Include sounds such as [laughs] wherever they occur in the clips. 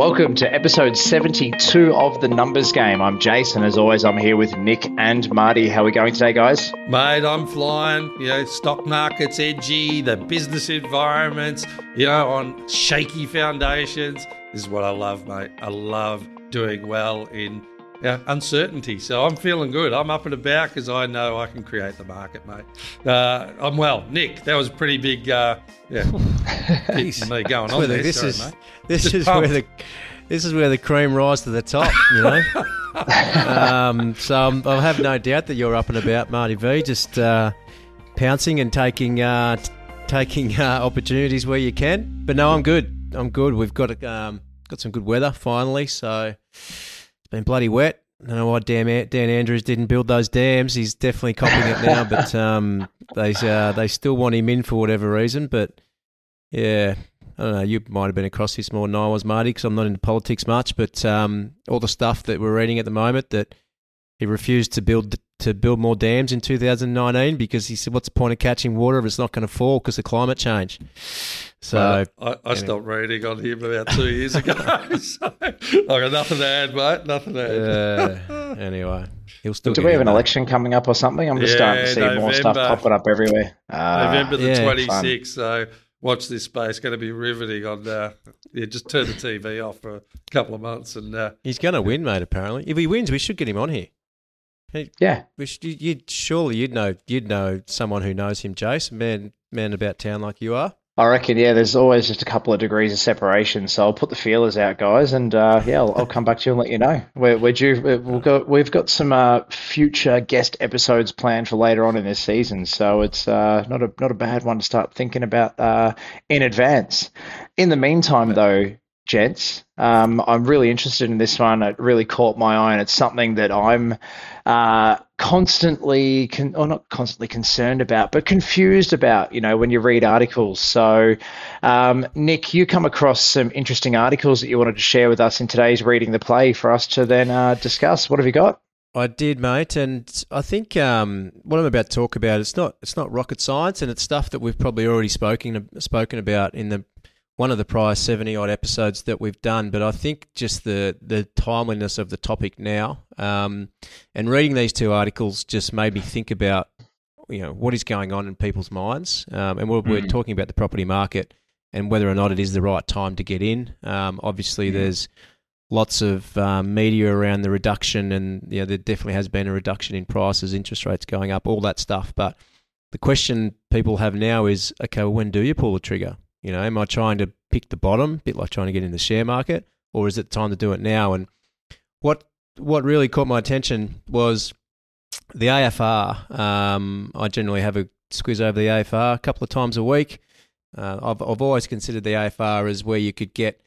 Welcome to episode 72 of The Numbers Game. I'm Jason. As always, I'm here with Nick and Marty. How are we going today, guys? Mate, I'm flying. You know, stock market's edgy, the business environment's, you know, on shaky foundations. This is what I love, mate. I love doing well in yeah, uncertainty. So I'm feeling good. I'm up and about because I know I can create the market, mate. Uh, I'm well. Nick, that was a pretty big, uh, yeah, [laughs] me going on there. This Sorry, is mate. this Just is pumped. where the this is where the cream rises to the top. You know. um, so I'm, I have no doubt that you're up and about, Marty V. Just uh, pouncing and taking uh, t- taking uh, opportunities where you can. But no, I'm good. I'm good. We've got um, got some good weather finally. So been bloody wet. I don't know why Dan, Dan Andrews didn't build those dams. He's definitely copying it now, but [laughs] um, they uh, they still want him in for whatever reason. But yeah, I don't know. You might have been across this more than I was, Marty, because I'm not into politics much. But um, all the stuff that we're reading at the moment that he refused to build to build more dams in 2019 because he said, "What's the point of catching water if it's not going to fall because of climate change?" So Mate, I, I stopped reading on him about two years ago. [laughs] so I got nothing to add, mate. Nothing to add. uh, anyway, he'll still. Do we have an there. election coming up or something? I'm just starting to Yeah, see more stuff popping up everywhere. Ah, November the yeah, 26th. So watch this space. Going to be riveting. On uh, yeah, just turn the TV off for a couple of months and uh, He's going to win, mate. Apparently, if he wins, we should get him on here. He, Yeah. should, you- you'd surely you'd know you'd know someone who knows him, Jace, man, man about town like you are. I reckon, yeah, there's always just a couple of degrees of separation. So I'll put the feelers out, guys, and uh, yeah, I'll, I'll come back to you and let you know. We're, we're due, we'll go, we've got some uh, future guest episodes planned for later on in this season. So it's uh, not a not a bad one to start thinking about uh, in advance. In the meantime, though, gents, um, I'm really interested in this one. It really caught my eye, and it's something that I'm uh, constantly, con- or not constantly concerned about, but confused about. You know, when you read articles. So, um, Nick, you come across some interesting articles that you wanted to share with us in today's reading the play for us to then uh, discuss. What have you got? I did, mate, and I think um, what I'm about to talk about it's not it's not rocket science, and it's stuff that we've probably already spoken spoken about in the one of the prior seventy odd episodes that we've done. But I think just the the timeliness of the topic now, um, and reading these two articles just made me think about you know what is going on in people's minds, um, and we're, we're Mm. talking about the property market and whether or not it is the right time to get in. Um, obviously, Mm. there's lots of um, media around the reduction, and yeah, there definitely has been a reduction in prices, interest rates going up, all that stuff. But the question people have now is, okay, well, when do you pull the trigger? You know, am I trying to pick the bottom, a bit like trying to get in the share market, or is it time to do it now? And what what really caught my attention was the AFR. Um, I generally have a squiz over the AFR a couple of times a week. Uh, I've I've always considered the AFR as where you could get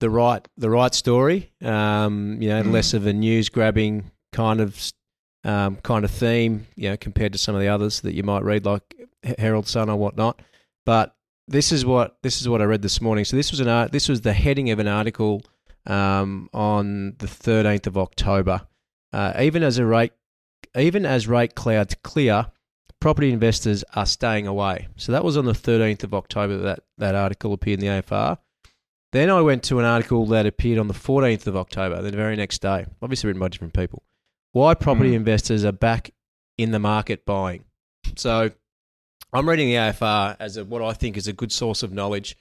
the right the right story. Um, you know, Mm. less of a news grabbing kind of um, kind of theme. You know, compared to some of the others that you might read, like Herald Sun or whatnot. But this is what this is what I read this morning. So this was an art. This was the heading of an article um, on the thirteenth of October. Uh, even as a rate, even as rate clouds clear, property investors are staying away. So that was on the thirteenth of October. That that article appeared in the AFR. Then I went to an article that appeared on the 14th of October, the very next day, obviously written by different people. Why property Mm. investors are back in the market buying. So I'm reading the AFR as a, what I think is a good source of knowledge.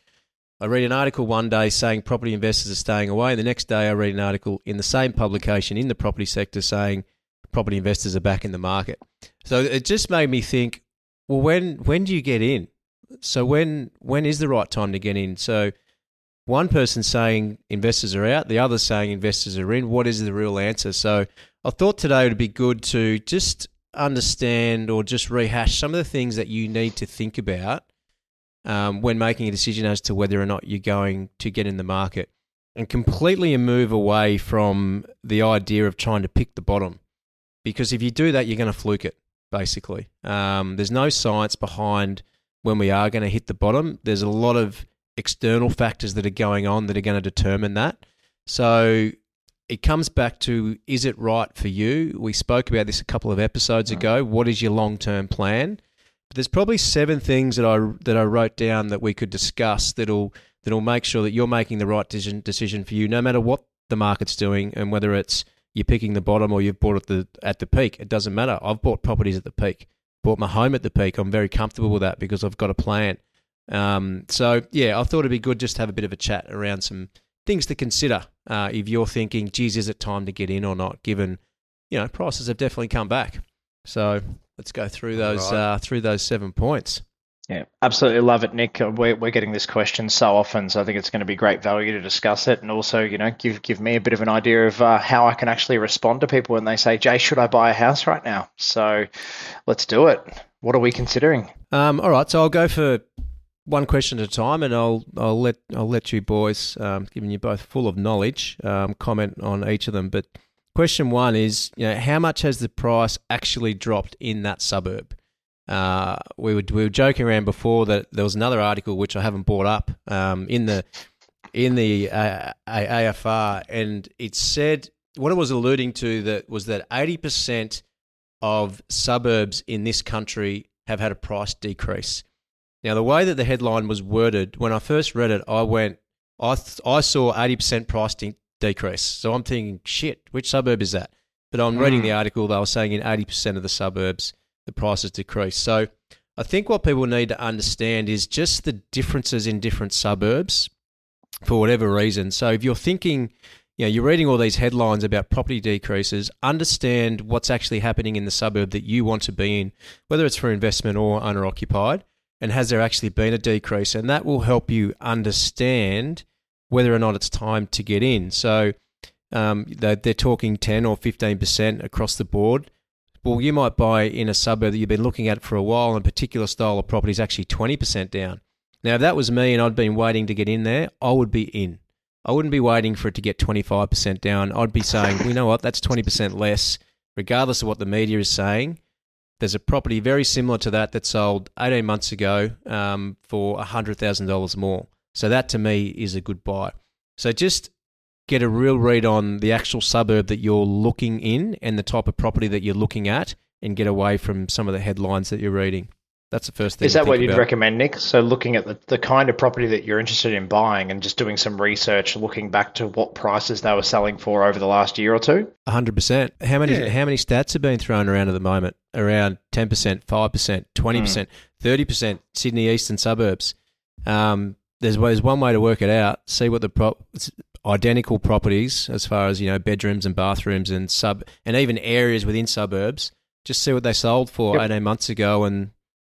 I read an article one day saying property investors are staying away, the next day I read an article in the same publication in the property sector saying property investors are back in the market. So it just made me think, well, when when do you get in? So when when is the right time to get in? So one person saying investors are out, the other saying investors are in. What is the real answer? So I thought today would be good to just understand or just rehash some of the things that you need to think about um, when making a decision as to whether or not you're going to get in the market and completely move away from the idea of trying to pick the bottom. Because if you do that, you're going to fluke it, basically. Um, there's no science behind when we are going to hit the bottom. There's a lot of external factors that are going on that are going to determine that. So it comes back to is it right for you? We spoke about this a couple of episodes ago. What is your long term plan? But there's probably seven things that I that I wrote down that we could discuss that'll that'll make sure that you're making the right decision, decision for you, no matter what the market's doing and whether it's you're picking the bottom or you've bought at the at the peak. It doesn't matter. I've bought properties at the peak, bought my home at the peak. I'm very comfortable with that because I've got a plan. Um, so yeah, I thought it'd be good just to have a bit of a chat around some things to consider uh, if you're thinking, geez, is it time to get in or not? Given you know prices have definitely come back. So let's go through those Right. uh, through those seven points. Yeah, absolutely love it, Nick. Uh, We're, we're getting this question so often, so I think it's going to be great value to discuss it, and also, you know, give give me a bit of an idea of uh, how I can actually respond to people when they say, "Jay, should I buy a house right now?" So, let's do it. What are we considering? Um, all right, so I'll go for one question at a time, and I'll I'll let I'll let you boys, um, given you both full of knowledge, um, comment on each of them. But question one is, you know, how much has the price actually dropped in that suburb? Uh, we were we were joking around before that there was another article which I haven't brought up um, in the in the uh, AFR, and it said what it was alluding to that was that eighty percent of suburbs in this country have had a price decrease. Now, the way that the headline was worded, when I first read it, I went, I, th- I saw 80% price de- decrease. So I'm thinking, shit, which suburb is that? But I'm reading Mm. the article, they were saying in 80% of the suburbs, the prices decreased. So I think what people need to understand is just the differences in different suburbs for whatever reason. So if you're thinking, you know, you're reading all these headlines about property decreases, understand what's actually happening in the suburb that you want to be in, whether it's for investment or owner occupied, and has there actually been a decrease? And that will help you understand whether or not it's time to get in. So um, they're, they're talking 10 or 15% across the board. Well, you might buy in a suburb that you've been looking at for a while, and a particular style of property is actually 20% down. Now, if that was me and I'd been waiting to get in there, I would be in. I wouldn't be waiting for it to get 25% down. I'd be saying, well, you know what, that's 20% less, regardless of what the media is saying. There's a property very similar to that that sold 18 months ago um, for $100,000 more. So that to me is a good buy. So just get a real read on the actual suburb that you're looking in and the type of property that you're looking at and get away from some of the headlines that you're reading. That's the first thing. Is to that what you'd about. recommend, Nick? So, looking at the, the kind of property that you're interested in buying and just doing some research, looking back to what prices they were selling for over the last year or two. hundred percent. How many Yeah. how many stats are being thrown around at the moment? Around ten percent, five percent, twenty percent, thirty percent. Sydney eastern suburbs. Um, there's there's one way to work it out. See what the prop identical properties as far as you know bedrooms and bathrooms and sub and even areas within suburbs. Just see what they sold for Yep. eighteen months ago and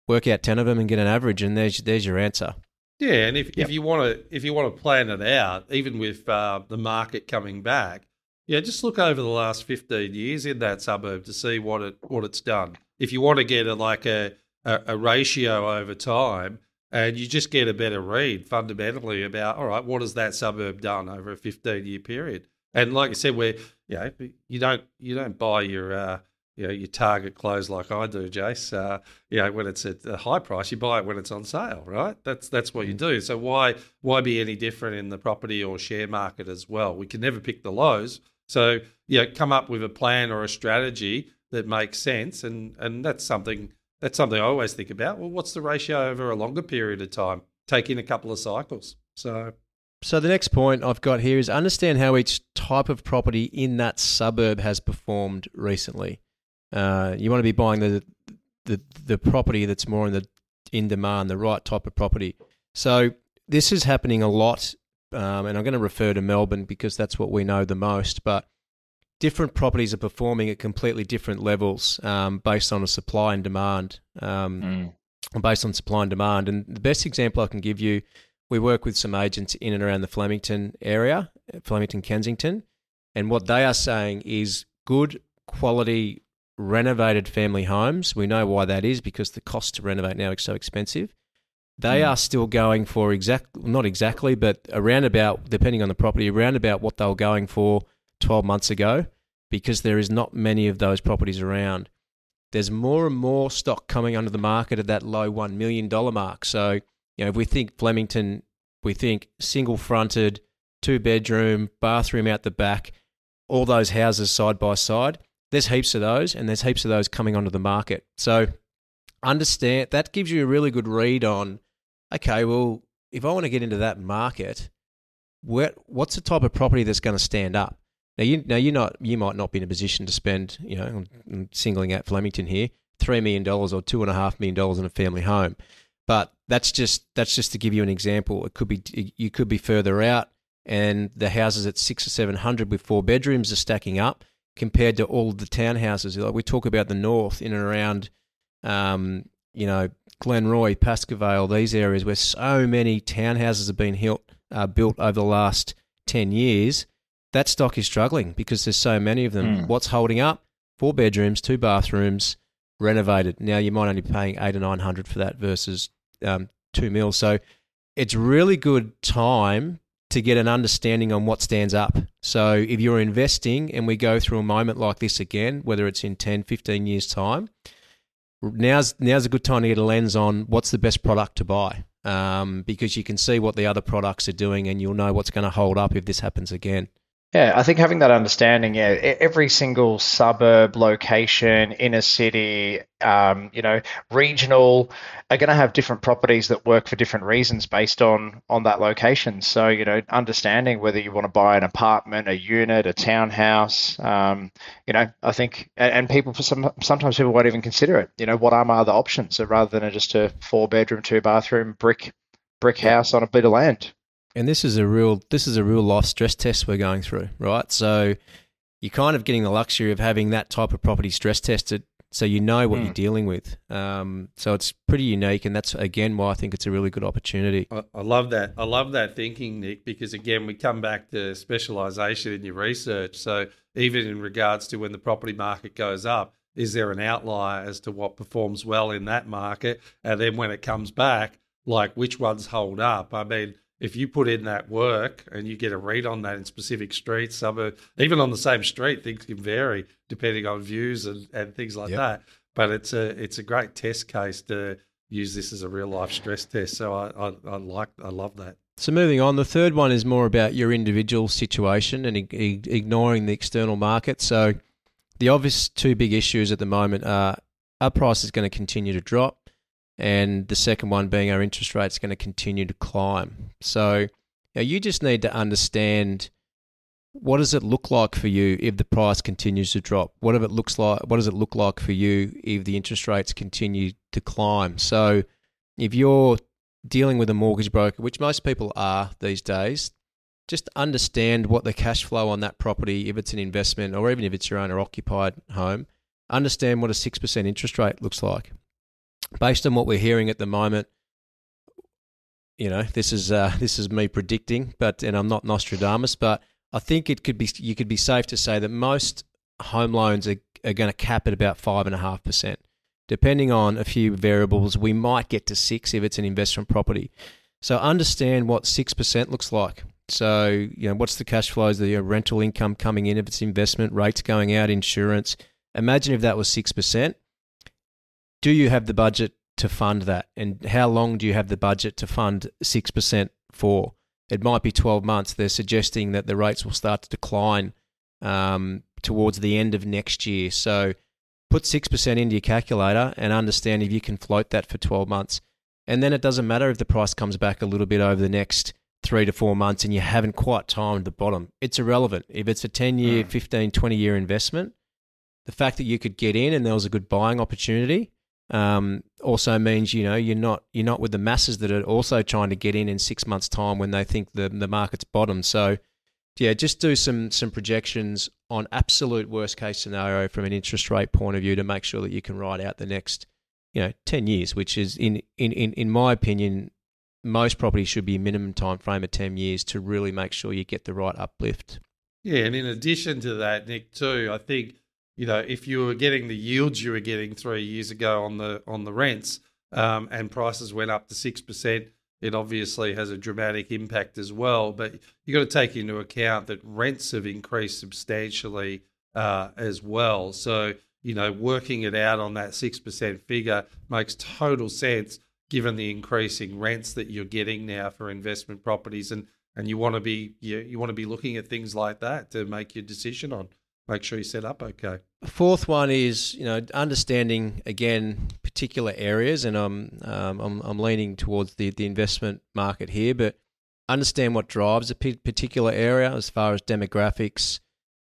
work out ten of them and get an average. And there's there's your answer. Yeah, and if, Yep. if you want to if you want to plan it out, even with uh, the market coming back, yeah, just look over the last fifteen years in that suburb to see what it what it's done. If you want to get a like a, a, a ratio over time, and you just get a better read fundamentally about all right, what has that suburb done over a fifteen year period? And like I said, where you know you don't you don't buy your uh, you know your target clothes like I do, Jace. Uh, you know, when it's at a high price, you buy it when it's on sale, right? That's that's what you do. So why why be any different in the property or share market as well? We can never pick the lows. So you know, come up with a plan or a strategy that makes sense, and and that's something that's something I always think about. Well, what's the ratio over a longer period of time? Take in a couple of cycles. So So the next point I've got here is understand how each type of property in that suburb has performed recently. Uh, you want to be buying the, the the property that's more in the in demand, the right type of property. So this is happening a lot, um, and I'm going to refer to Melbourne because that's what we know the most. But different properties are performing at completely different levels um, based on a supply and demand. Um, based on supply and demand. And the best example I can give you, we work with some agents in and around the Flemington area, Flemington, Kensington, and what they are saying is good quality renovated family homes. We know why that is because the cost to renovate now is so expensive. They Mm. are still going for exact, not exactly, but around about, depending on the property, around about what they were going for 12 months ago, because there is not many of those properties around there's more and more stock coming onto the market at that low $1 million mark. So, you know, if we think Flemington, we think single fronted, two bedroom, bathroom out the back, all those houses side by side. There's heaps of those, and there's heaps of those coming onto the market. So, understand that gives you a really good read on okay, well, if I want to get into that market, where, what's the type of property that's going to stand up? Now you now you're not you might not be in a position to spend you know I'm singling out Flemington here three million dollars or two and a half million dollars in a family home, but that's just that's just to give you an example. It could be you could be further out, and the houses at six or seven hundred with four bedrooms are stacking up compared to all the townhouses. Like we talk about the north in and around, um, you know, Glenroy, Pascoe these areas where so many townhouses have been built, uh, built over the last ten years that stock is struggling because there's so many of them. Mm. What's holding up? Four bedrooms, two bathrooms, renovated. Now you might only be paying eight or nine hundred for that versus um, two mil. So it's really good time to get an understanding on what stands up. So if you're investing and we go through a moment like this again, whether it's in 10, 15 years time, now's now's a good time to get a lens on what's the best product to buy. Um, because you can see what the other products are doing and you'll know what's going to hold up if this happens again. Yeah, I think having that understanding, yeah, every single suburb, location, inner city, um, you know, regional, are going to have different properties that work for different reasons based on on that location. So, you know, understanding whether you want to buy an apartment, a unit, a townhouse, um, you know, I think, and, and people some, sometimes people won't even consider it. You know, what are my other options? So rather than just a four bedroom, two bathroom brick brick house on a bit of land and this is a real this is a real life stress test we're going through, right? So you're kind of getting the luxury of having that type of property stress tested, so you know what mm. you're dealing with. Um, so it's pretty unique, and that's again why I think it's a really good opportunity. I, I love that. I love that thinking, Nick, because again we come back to specialisation in your research. So even in regards to when the property market goes up, is there an outlier as to what performs well in that market, and then when it comes back, like which ones hold up? I mean if you put in that work and you get a read on that in specific streets, suburb, even on the same street, things can vary depending on views and, and things like yep. that. But it's a it's a great test case to use this as a real life stress test. So I, I, I like I love that. So moving on, the third one is more about your individual situation and ignoring the external market. So the obvious two big issues at the moment are: our price is going to continue to drop? And the second one being our interest rate is going to continue to climb. So you, know, you just need to understand what does it look like for you if the price continues to drop? What if it looks like? What does it look like for you if the interest rates continue to climb? So if you're dealing with a mortgage broker, which most people are these days, just understand what the cash flow on that property, if it's an investment or even if it's your own or occupied home, understand what a 6% interest rate looks like based on what we're hearing at the moment, you know, this is uh, this is me predicting, but and I'm not Nostradamus, but I think it could be you could be safe to say that most home loans are, are going to cap at about five and a half percent, depending on a few variables. We might get to six if it's an investment property. So understand what six percent looks like. So you know, what's the cash flows, the rental income coming in if it's investment, rates going out, insurance. Imagine if that was six percent do you have the budget to fund that? And how long do you have the budget to fund 6% for? It might be 12 months. They're suggesting that the rates will start to decline um, towards the end of next year. So put 6% into your calculator and understand if you can float that for 12 months. And then it doesn't matter if the price comes back a little bit over the next three to four months and you haven't quite timed the bottom. It's irrelevant. If it's a 10 year, mm. 15, 20 year investment, the fact that you could get in and there was a good buying opportunity um, also means you know you're not you're not with the masses that are also trying to get in in six months' time when they think the the market's bottom. So yeah, just do some some projections on absolute worst case scenario from an interest rate point of view to make sure that you can ride out the next you know ten years, which is in in in, in my opinion. Most properties should be a minimum time frame of ten years to really make sure you get the right uplift. Yeah, and in addition to that, Nick, too, I think you know, if you were getting the yields you were getting three years ago on the on the rents, um, and prices went up to six percent, it obviously has a dramatic impact as well. But you have got to take into account that rents have increased substantially uh, as well. So you know, working it out on that six percent figure makes total sense given the increasing rents that you're getting now for investment properties, and and you want to be you, you want to be looking at things like that to make your decision on make sure you set up okay. Fourth one is you know understanding again particular areas, and I'm um, I'm, I'm leaning towards the the investment market here, but understand what drives a particular area as far as demographics,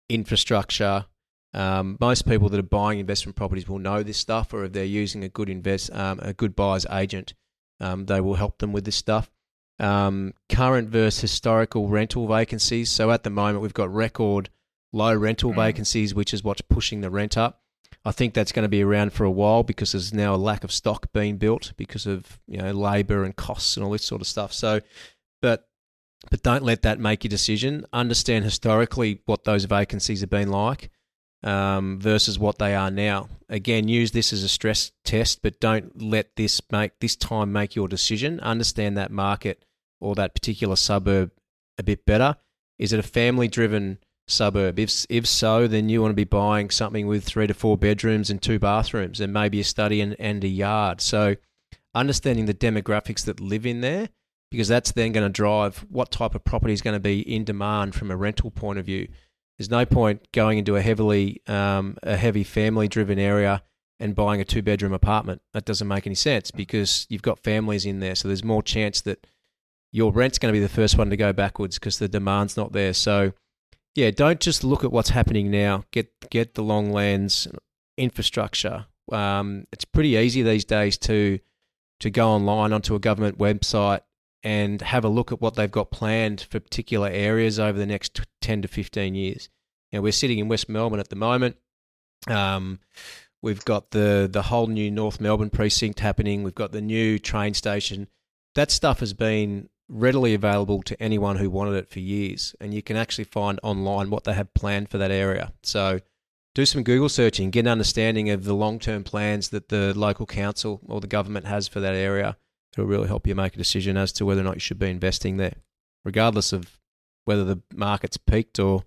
infrastructure. Um, most people that are buying investment properties will know this stuff, or if they're using a good invest um, a good buyer's agent, um, they will help them with this stuff. Um, current versus historical rental vacancies. So at the moment, we've got record low rental mm. vacancies, which is what's pushing the rent up. I think that's going to be around for a while because there's now a lack of stock being built because of you know labour and costs and all this sort of stuff. So, but but don't let that make your decision. Understand historically what those vacancies have been like um, versus what they are now. Again, use this as a stress test, but don't let this make this time make your decision. Understand that market or that particular suburb a bit better. Is it a family driven suburb? If if so, then you want to be buying something with three to four bedrooms and two bathrooms, and maybe a study and, and a yard. So, understanding the demographics that live in there, because that's then going to drive what type of property is going to be in demand from a rental point of view. There's no point going into a heavily um, a heavy family driven area and buying a two bedroom apartment. That doesn't make any sense because you've got families in there, so there's more chance that your rent's going to be the first one to go backwards because the demand's not there. So yeah, don't just look at what's happening now. Get get the long lens infrastructure. Um, it's pretty easy these days to to go online onto a government website and have a look at what they've got planned for particular areas over the next 10 to 15 years. Now, we're sitting in West Melbourne at the moment. Um, we've got the, the whole new North Melbourne precinct happening. We've got the new train station. That stuff has been readily available to anyone who wanted it for years. And you can actually find online what they have planned for that area. So do some Google searching, get an understanding of the long term plans that the local council or the government has for that area. It'll really help you make a decision as to whether or not you should be investing there, regardless of whether the market's peaked or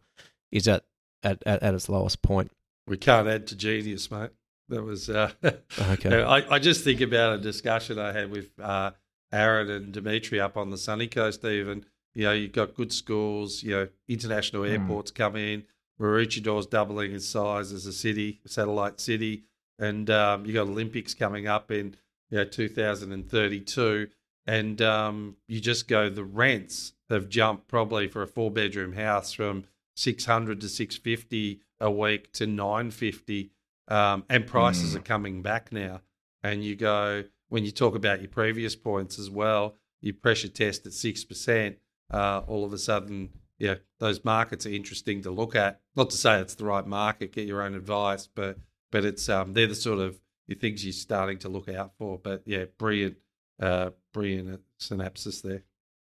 is at, at, at, at its lowest point. We can't add to genius, mate. That was uh, [laughs] okay. I, I just think about a discussion I had with uh, Aaron and Dimitri up on the sunny coast, even. You know, you've got good schools, you know, international hmm. airports mm. come in. Maroochydore is doubling in size as a city, satellite city. And um, you've got Olympics coming up in, you know, 2032. And um, you just go, the rents have jumped probably for a four bedroom house from 600 to 650 a week to 950. Um, and prices mm. are coming back now. And you go, when you talk about your previous points as well, you pressure test at six percent, uh, all of a sudden, yeah, those markets are interesting to look at. Not to say it's the right market, get your own advice, but but it's um, they're the sort of things you're starting to look out for. But yeah, brilliant, uh, brilliant synopsis there.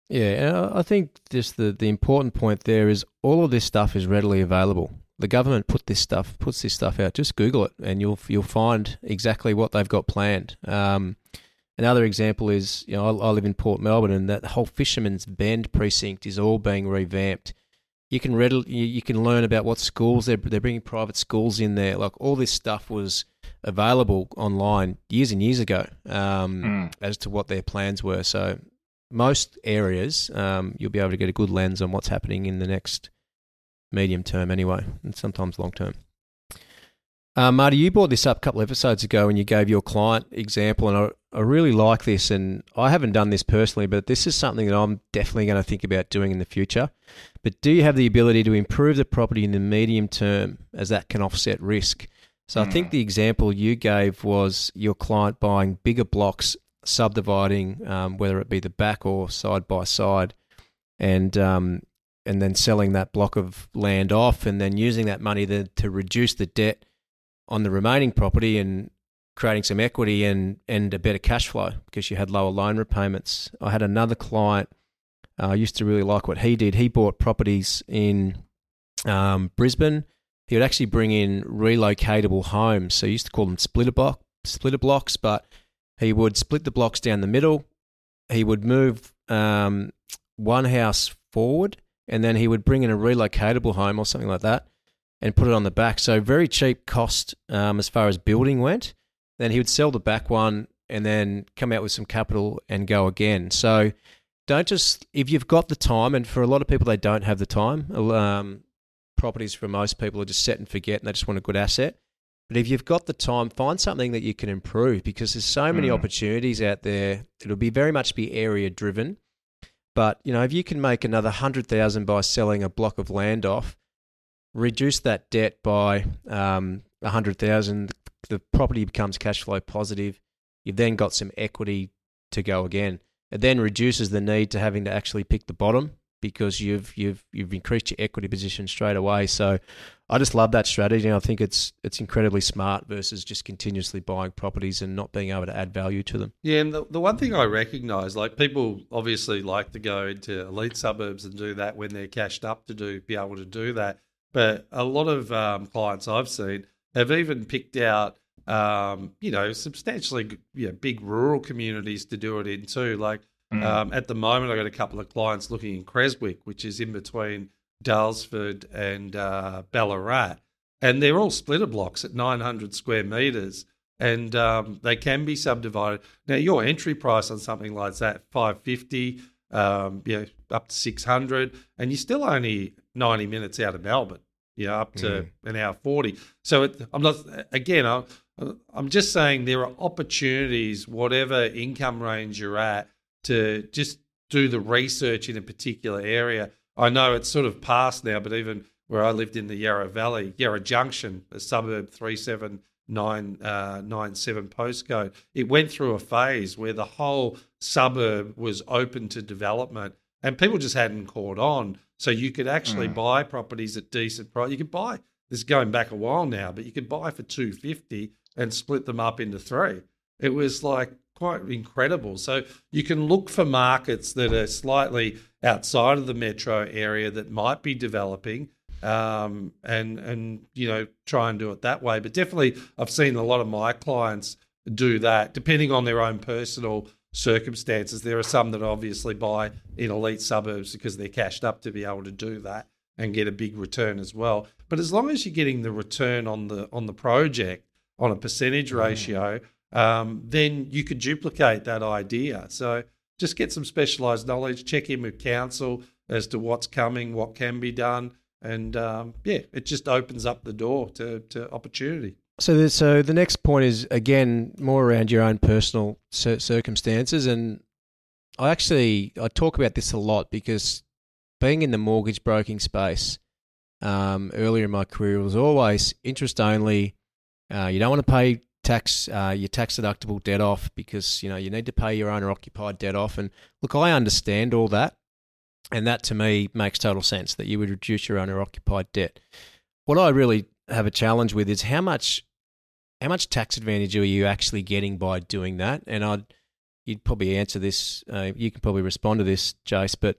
Yeah, I think just the, the important point there is all of this stuff is readily available. The government put this stuff puts this stuff out. Just Google it, and you'll you'll find exactly what they've got planned. Um, Another example is, you know, I, I live in Port Melbourne, and that whole Fisherman's Bend precinct is all being revamped. You can read, you, you can learn about what schools they're they're bringing private schools in there. Like all this stuff was available online years and years ago um, mm. as to what their plans were. So most areas, um, you'll be able to get a good lens on what's happening in the next medium term, anyway, and sometimes long term. Uh, Marty, you brought this up a couple of episodes ago and you gave your client example, and I, I really like this. And I haven't done this personally, but this is something that I'm definitely going to think about doing in the future. But do you have the ability to improve the property in the medium term as that can offset risk? So mm. I think hmm. the example you gave was your client buying bigger blocks, subdividing, um, whether it be the back or side by side, and um, and then selling that block of land off, and then using that money to reduce the debt on the remaining property and creating some equity and, and a better cash flow because you had lower loan repayments. I had another client, uh, I used to really like what he did. He bought properties in um, Brisbane. He would actually bring in relocatable homes. So he used to call them splitter, block, splitter blocks, but he would split the blocks down the middle. He would move um, one house forward and then he would bring in a relocatable home or something like that and put it on the back. So very cheap cost um, as far as building went. Then he would sell the back one and then come out with some capital and go again. So don't just if you've got the time, and for a lot of people they don't have the time. Um, properties for most people are just set and forget and they just want a good asset. But if you've got the time, find something that you can improve because there's so many Mm. opportunities out there. It'll be very much be area driven. But you know, if you can make another hundred thousand by selling a block of land off, reduce that debt by um, a hundred thousand, the property becomes cash flow positive. You've then got some equity to go again. It then reduces the need to having to actually pick the bottom because you've you've you've increased your equity position straight away. So I just love that strategy and I think it's it's incredibly smart versus just continuously buying properties and not being able to add value to them. Yeah, and the, the one thing I recognise, like people obviously like to go into elite suburbs and do that when they're cashed up to do be able to do that. But a lot of um, clients I've seen have even picked out, um, you know, substantially you know, big rural communities to do it in too. Like Mm. um, at the moment, I've got a couple of clients looking in Creswick, which is in between Daylesford and uh, Ballarat, and they're all splitter blocks at 900 square meters, and um, they can be subdivided. Now, your entry price on something like that, 550, um, you know, up to 600, and you're still only 90 minutes out of Melbourne. You know, up to an hour 40. So it, I'm not, again, I'm, I'm just saying there are opportunities, whatever income range you're at, to just do the research in a particular area. I know it's sort of past now, but even where I lived in the Yarra Valley, Yarra Junction, a suburb 37997 postcode, it went through a phase where the whole suburb was open to development and people just hadn't caught on. So you could actually Mm. buy properties at decent price. You could buy, this is going back a while now, but you could buy for 250 and split them up into three. It was like quite incredible. So you can look for markets that are slightly outside of the metro area that might be developing, um, and and you know try and do it that way. But definitely, I've seen a lot of my clients do that, depending on their own personal circumstances. There are some that obviously buy in elite suburbs because they're cashed up to be able to do that and get a big return as well. But as long as you're getting the return on the on the project on a percentage ratio, um, then you could duplicate that idea. So just get some specialised knowledge, check in with council as to what's coming, what can be done, and um, yeah, it just opens up the door to, to opportunity. So, the, so the next point is again more around your own personal cir- circumstances, and I actually I talk about this a lot because being in the mortgage broking space um, earlier in my career was always interest only. Uh, you don't want to pay tax uh, your tax deductible debt off because you know you need to pay your owner occupied debt off. And look, I understand all that, and that to me makes total sense that you would reduce your owner occupied debt. What I really have a challenge with is how much how much tax advantage are you actually getting by doing that? And I'd you'd probably answer this. Uh, you can probably respond to this, Jace, but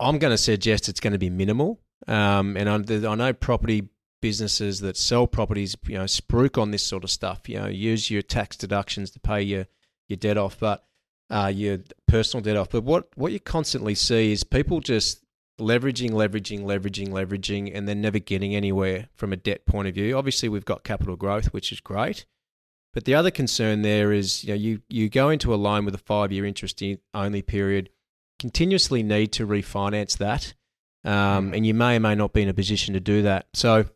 I'm going to suggest it's going to be minimal. Um, and I, I know property businesses that sell properties, you know, spruik on this sort of stuff. You know, use your tax deductions to pay your your debt off, but uh, your personal debt off. But what what you constantly see is people just leveraging, leveraging, leveraging, leveraging, and then never getting anywhere from a debt point of view. Obviously, we've got capital growth, which is great. But the other concern there is, you know, you, you go into a loan with a five year interest only period, continuously need to refinance that, um, and you may or may not be in a position to do that. So,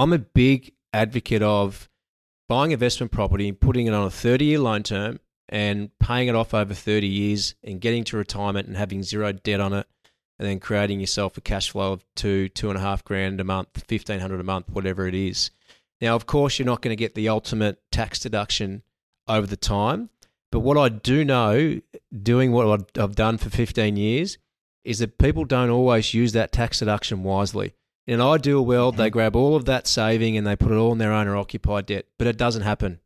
I'm a big advocate of buying investment property, putting it on a 30 year loan term, and paying it off over 30 years, and getting to retirement and having zero debt on it, and then creating yourself a cash flow of two, two and a half grand a month, 1500 a month, whatever it is. Now, of course, you're not going to get the ultimate tax deduction over the time. But what I do know, doing what I've done for 15 years, is that people don't always use that tax deduction wisely. In an ideal world, they grab all of that saving and they put it all in their owner occupied debt, but it doesn't happen.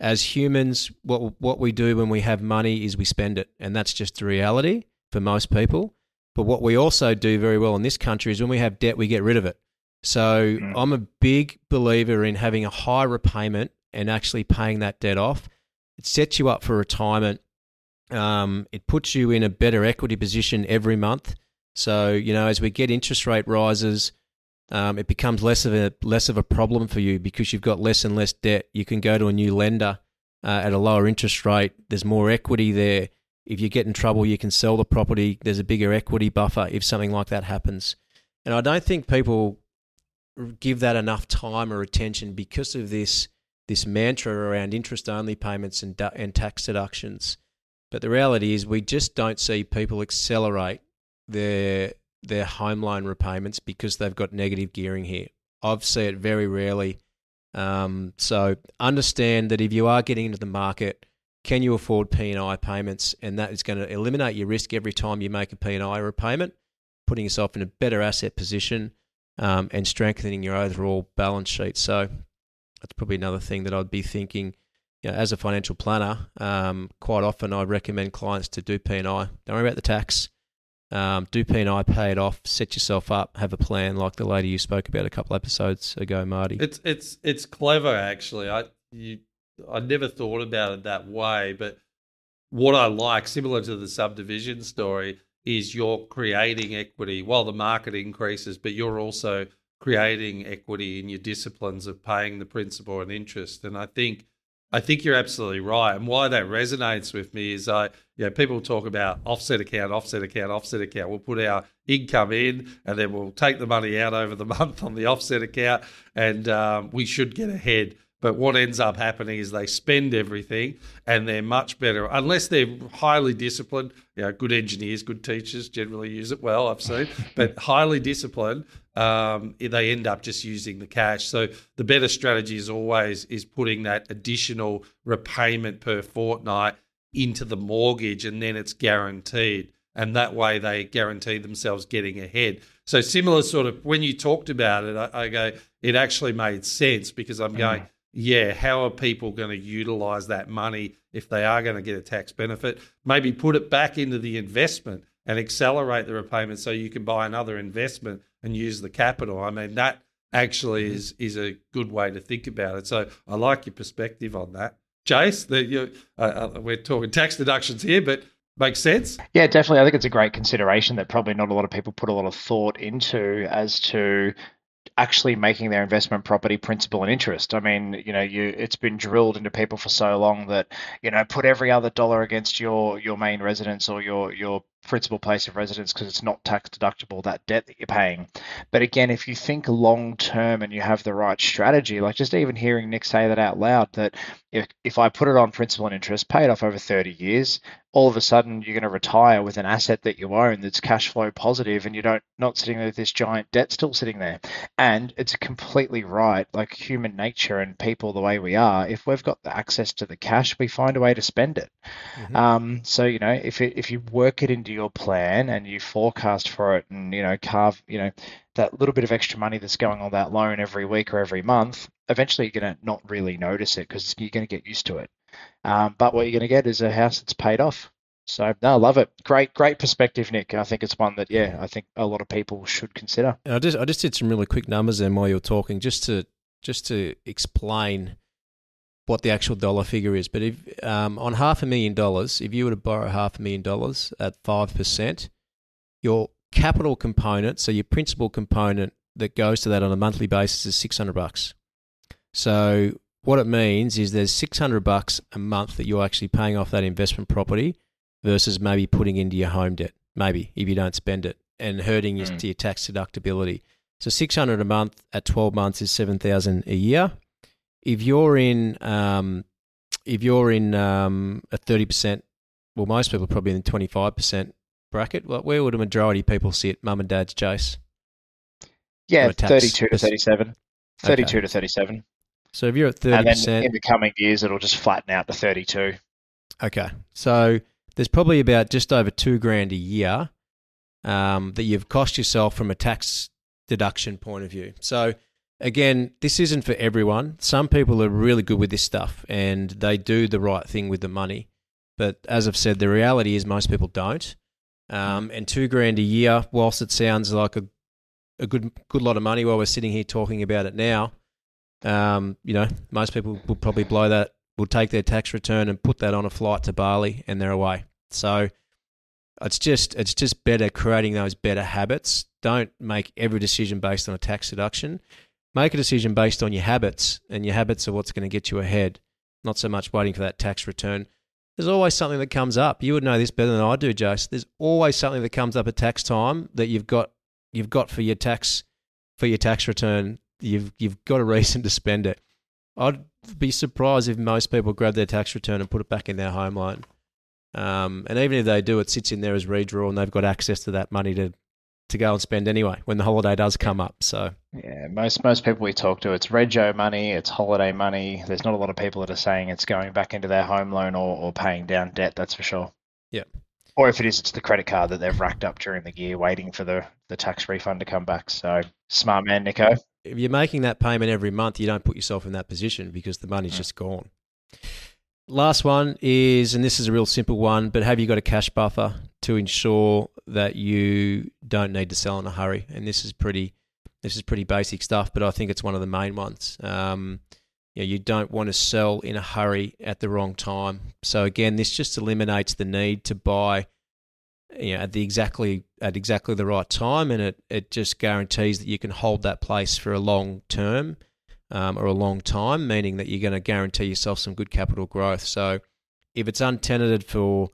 As humans, what, what we do when we have money is we spend it, and that's just the reality for most people. But what we also do very well in this country is when we have debt, we get rid of it. So Mm. I'm a big believer in having a high repayment and actually paying that debt off. It sets you up for retirement. Um, it puts you in a better equity position every month. So you know, as we get interest rate rises, um, it becomes less of a less of a problem for you because you've got less and less debt. You can go to a new lender uh, at a lower interest rate. There's more equity there. If you get in trouble, you can sell the property. There's a bigger equity buffer if something like that happens. And I don't think people give that enough time or attention because of this this mantra around interest only payments and and tax deductions. But the reality is, we just don't see people accelerate their their home loan repayments because they've got negative gearing here. I've seen it very rarely. Um, so understand that if you are getting into the market, can you afford P&I payments? And that is going to eliminate your risk every time you make a P&I repayment, putting yourself in a better asset position um, and strengthening your overall balance sheet. So that's probably another thing that I'd be thinking. You know, as a financial planner, um, quite often I recommend clients to do P&I. Don't worry about the tax. Um, do P&I, pay it off, set yourself up, have a plan like the lady you spoke about a couple episodes ago, Marty. It's it's it's clever actually. I you I never thought about it that way, but what I like, similar to the subdivision story, is you're creating equity while the market increases, but you're also creating equity in your disciplines of paying the principal and interest. And I think I think you're absolutely right. And why that resonates with me is I, you know, people talk about offset account, offset account, offset account. We'll put our income in and then we'll take the money out over the [laughs] month on the offset account and um, we should get ahead. But what ends up happening is they spend everything and they're much better, unless they're highly disciplined. You know, good engineers, good teachers generally use it well, I've seen, [laughs] but highly disciplined, um, they end up just using the cash. So the better strategy is always is putting that additional repayment per fortnight into the mortgage and then it's guaranteed. And that way they guarantee themselves getting ahead. So similar sort of when you talked about it, I, I go, it actually made sense because I'm going, mm. yeah, how are people going to utilize that money if they are going to get a tax benefit? Maybe put it back into the investment and accelerate the repayment so you can buy another investment and use the capital. I mean, that actually mm-hmm. is is a good way to think about it. So I like your perspective on that. Jace, the, you, uh, uh, we're talking tax deductions here, but makes sense. Yeah, definitely. I think it's a great consideration that probably not a lot of people put a lot of thought into as to actually making their investment property principal and interest. I mean, you know, you it's been drilled into people for so long that you know put every other dollar against your your main residence or your your principal place of residence because it's not tax deductible that debt that you're paying. But again, if you think long term and you have the right strategy, like just even hearing Nick say that out loud, that if if I put it on principal and interest, pay it off over 30 years, all of a sudden you're going to retire with an asset that you own that's cash flow positive and you don't not sitting there with this giant debt still sitting there and it's completely right like human nature and people the way we are if we've got the access to the cash we find a way to spend it mm-hmm. um, so you know if it, if you work it into your plan and you forecast for it and you know carve you know that little bit of extra money that's going on that loan every week or every month eventually you're going to not really notice it because you're going to get used to it um, but what you're going to get is a house that's paid off. So no, I love it. Great, great perspective, Nick. I think it's one that yeah, I think a lot of people should consider. I just I just did some really quick numbers then while you were talking, just to just to explain what the actual dollar figure is. But if um, on half a million dollars, if you were to borrow half a million dollars at five percent, your capital component, so your principal component that goes to that on a monthly basis is six hundred bucks. So what it means is there's 600 bucks a month that you're actually paying off that investment property versus maybe putting into your home debt, maybe if you don't spend it and hurting your, mm. your tax deductibility. So 600 a month at 12 months is 7,000 a year. If you're in, um, if you're in um, a 30%, well, most people are probably in the 25% bracket. Well, where would a majority of people sit? Mum and dad's Jace? Yeah, 32 to 37. 32 okay. to 37. So if you're at thirty percent in the coming years, it'll just flatten out to thirty-two. Okay, so there's probably about just over two grand a year um, that you've cost yourself from a tax deduction point of view. So again, this isn't for everyone. Some people are really good with this stuff and they do the right thing with the money. But as I've said, the reality is most people don't. Um, and two grand a year, whilst it sounds like a, a good good lot of money while we're sitting here talking about it now, um, you know, most people will probably blow that, will take their tax return and put that on a flight to Bali and they're away. So it's just it's just better creating those better habits. Don't make every decision based on a tax deduction. Make a decision based on your habits, and your habits are what's going to get you ahead. Not so much waiting for that tax return. There's always something that comes up. You would know this better than I do, Jace. There's always something that comes up at tax time that you've got you've got for your tax for your tax return, you've you've got a reason to spend it. I'd be surprised if most people grab their tax return and put it back in their home loan. Um, and even if they do, it sits in there as redraw, and they've got access to that money to to go and spend anyway when the holiday does come up. So yeah, most most people we talk to, it's rego money, it's holiday money. There's not a lot of people that are saying it's going back into their home loan or, or paying down debt. That's for sure. Yeah. Or if it is, it's the credit card that they've racked up during the year, waiting for the the tax refund to come back. So smart man, Nico. If you're making that payment every month, you don't put yourself in that position because the money's mm. just gone. Last one is, and this is a real simple one, but have you got a cash buffer to ensure that you don't need to sell in a hurry? And this is pretty, this is pretty basic stuff, but I think it's one of the main ones. Um, you, know, you don't want to sell in a hurry at the wrong time. So again, this just eliminates the need to buy, you know, at the exactly at exactly the right time, and it it just guarantees that you can hold that place for a long term um, or a long time, meaning that you're going to guarantee yourself some good capital growth. So if it's untenanted for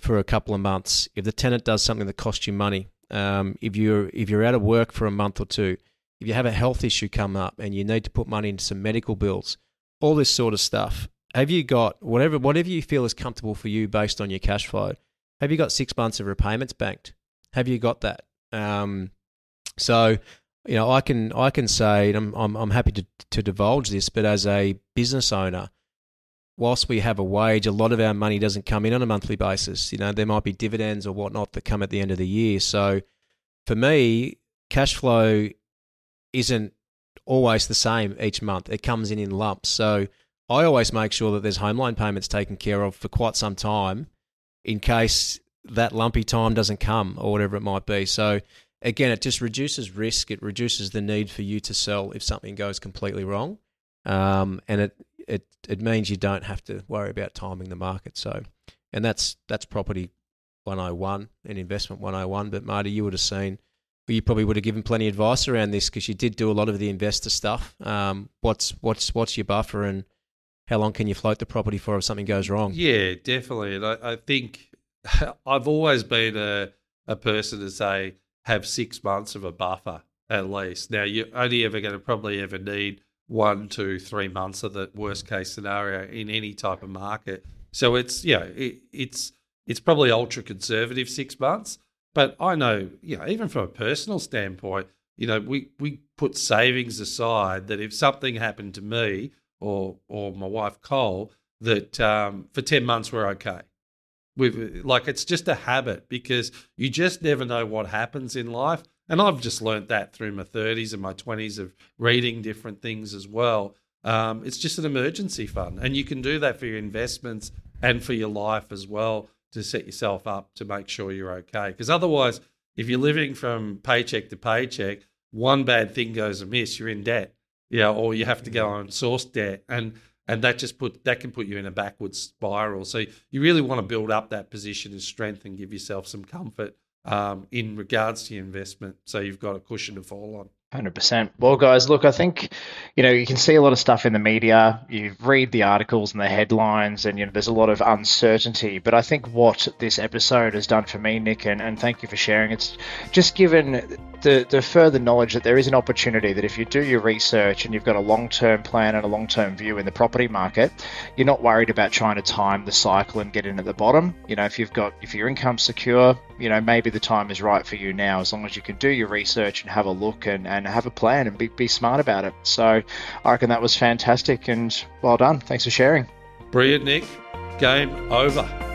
for a couple of months, if the tenant does something that costs you money, um, if you're if you're out of work for a month or two, if you have a health issue come up and you need to put money into some medical bills, all this sort of stuff. Have you got whatever whatever you feel is comfortable for you based on your cash flow? Have you got six months of repayments banked? Have you got that? Um, so you know, I can I can say, I'm I'm, I'm happy to to divulge this, but as a business owner, whilst we have a wage, a lot of our money doesn't come in on a monthly basis. You know, there might be dividends or whatnot that come at the end of the year. So, for me, cash flow isn't always the same each month. It comes in in lumps. So, I always make sure that there's home loan payments taken care of for quite some time, in case that lumpy time doesn't come or whatever it might be. So again, it just reduces risk. It reduces the need for you to sell if something goes completely wrong, um, and it it it means you don't have to worry about timing the market. So, and that's that's property 101 and investment 101. But Marty, you would have seen. You probably would have given plenty of advice around this because you did do a lot of the investor stuff. Um, what's what's what's your buffer and how long can you float the property for if something goes wrong? Yeah, definitely. And I, I think [laughs] I've always been a, a person to say have six months of a buffer at least. Now, you're only ever going to probably ever need one, two, three months of the worst case scenario in any type of market. So it's yeah, it, it's it's probably ultra conservative six months. But I know, you know, even from a personal standpoint, you know, we we put savings aside that if something happened to me or or my wife Cole, that um, for ten months we're okay. We've like it's just a habit because you just never know what happens in life. And I've just learnt that through my 30s and my 20s of reading different things as well. Um, it's just an emergency fund, and you can do that for your investments and for your life as well to set yourself up to make sure you're okay. Because otherwise, if you're living from paycheck to paycheck, one bad thing goes amiss, you're in debt, yeah, or you have to go on source debt, and and that just put that can put you in a backwards spiral. So you really want to build up that position of strength and give yourself some comfort um, in regards to your investment, so you've got a cushion to fall on. Hundred percent. Well, guys, look, I think you know you can see a lot of stuff in the media. You read the articles and the headlines, and you know there's a lot of uncertainty. But I think what this episode has done for me, Nick, and, and thank you for sharing, it's just given the, the further knowledge that there is an opportunity that if you do your research and you've got a long term plan and a long term view in the property market, you're not worried about trying to time the cycle and get in at the bottom. You know, if you've got if your income's secure, you know, maybe the time is right for you now as long as you can do your research and have a look and, and have a plan and be, be smart about it. So I reckon that was fantastic and well done. Thanks for sharing. Brilliant, Nick. Game over.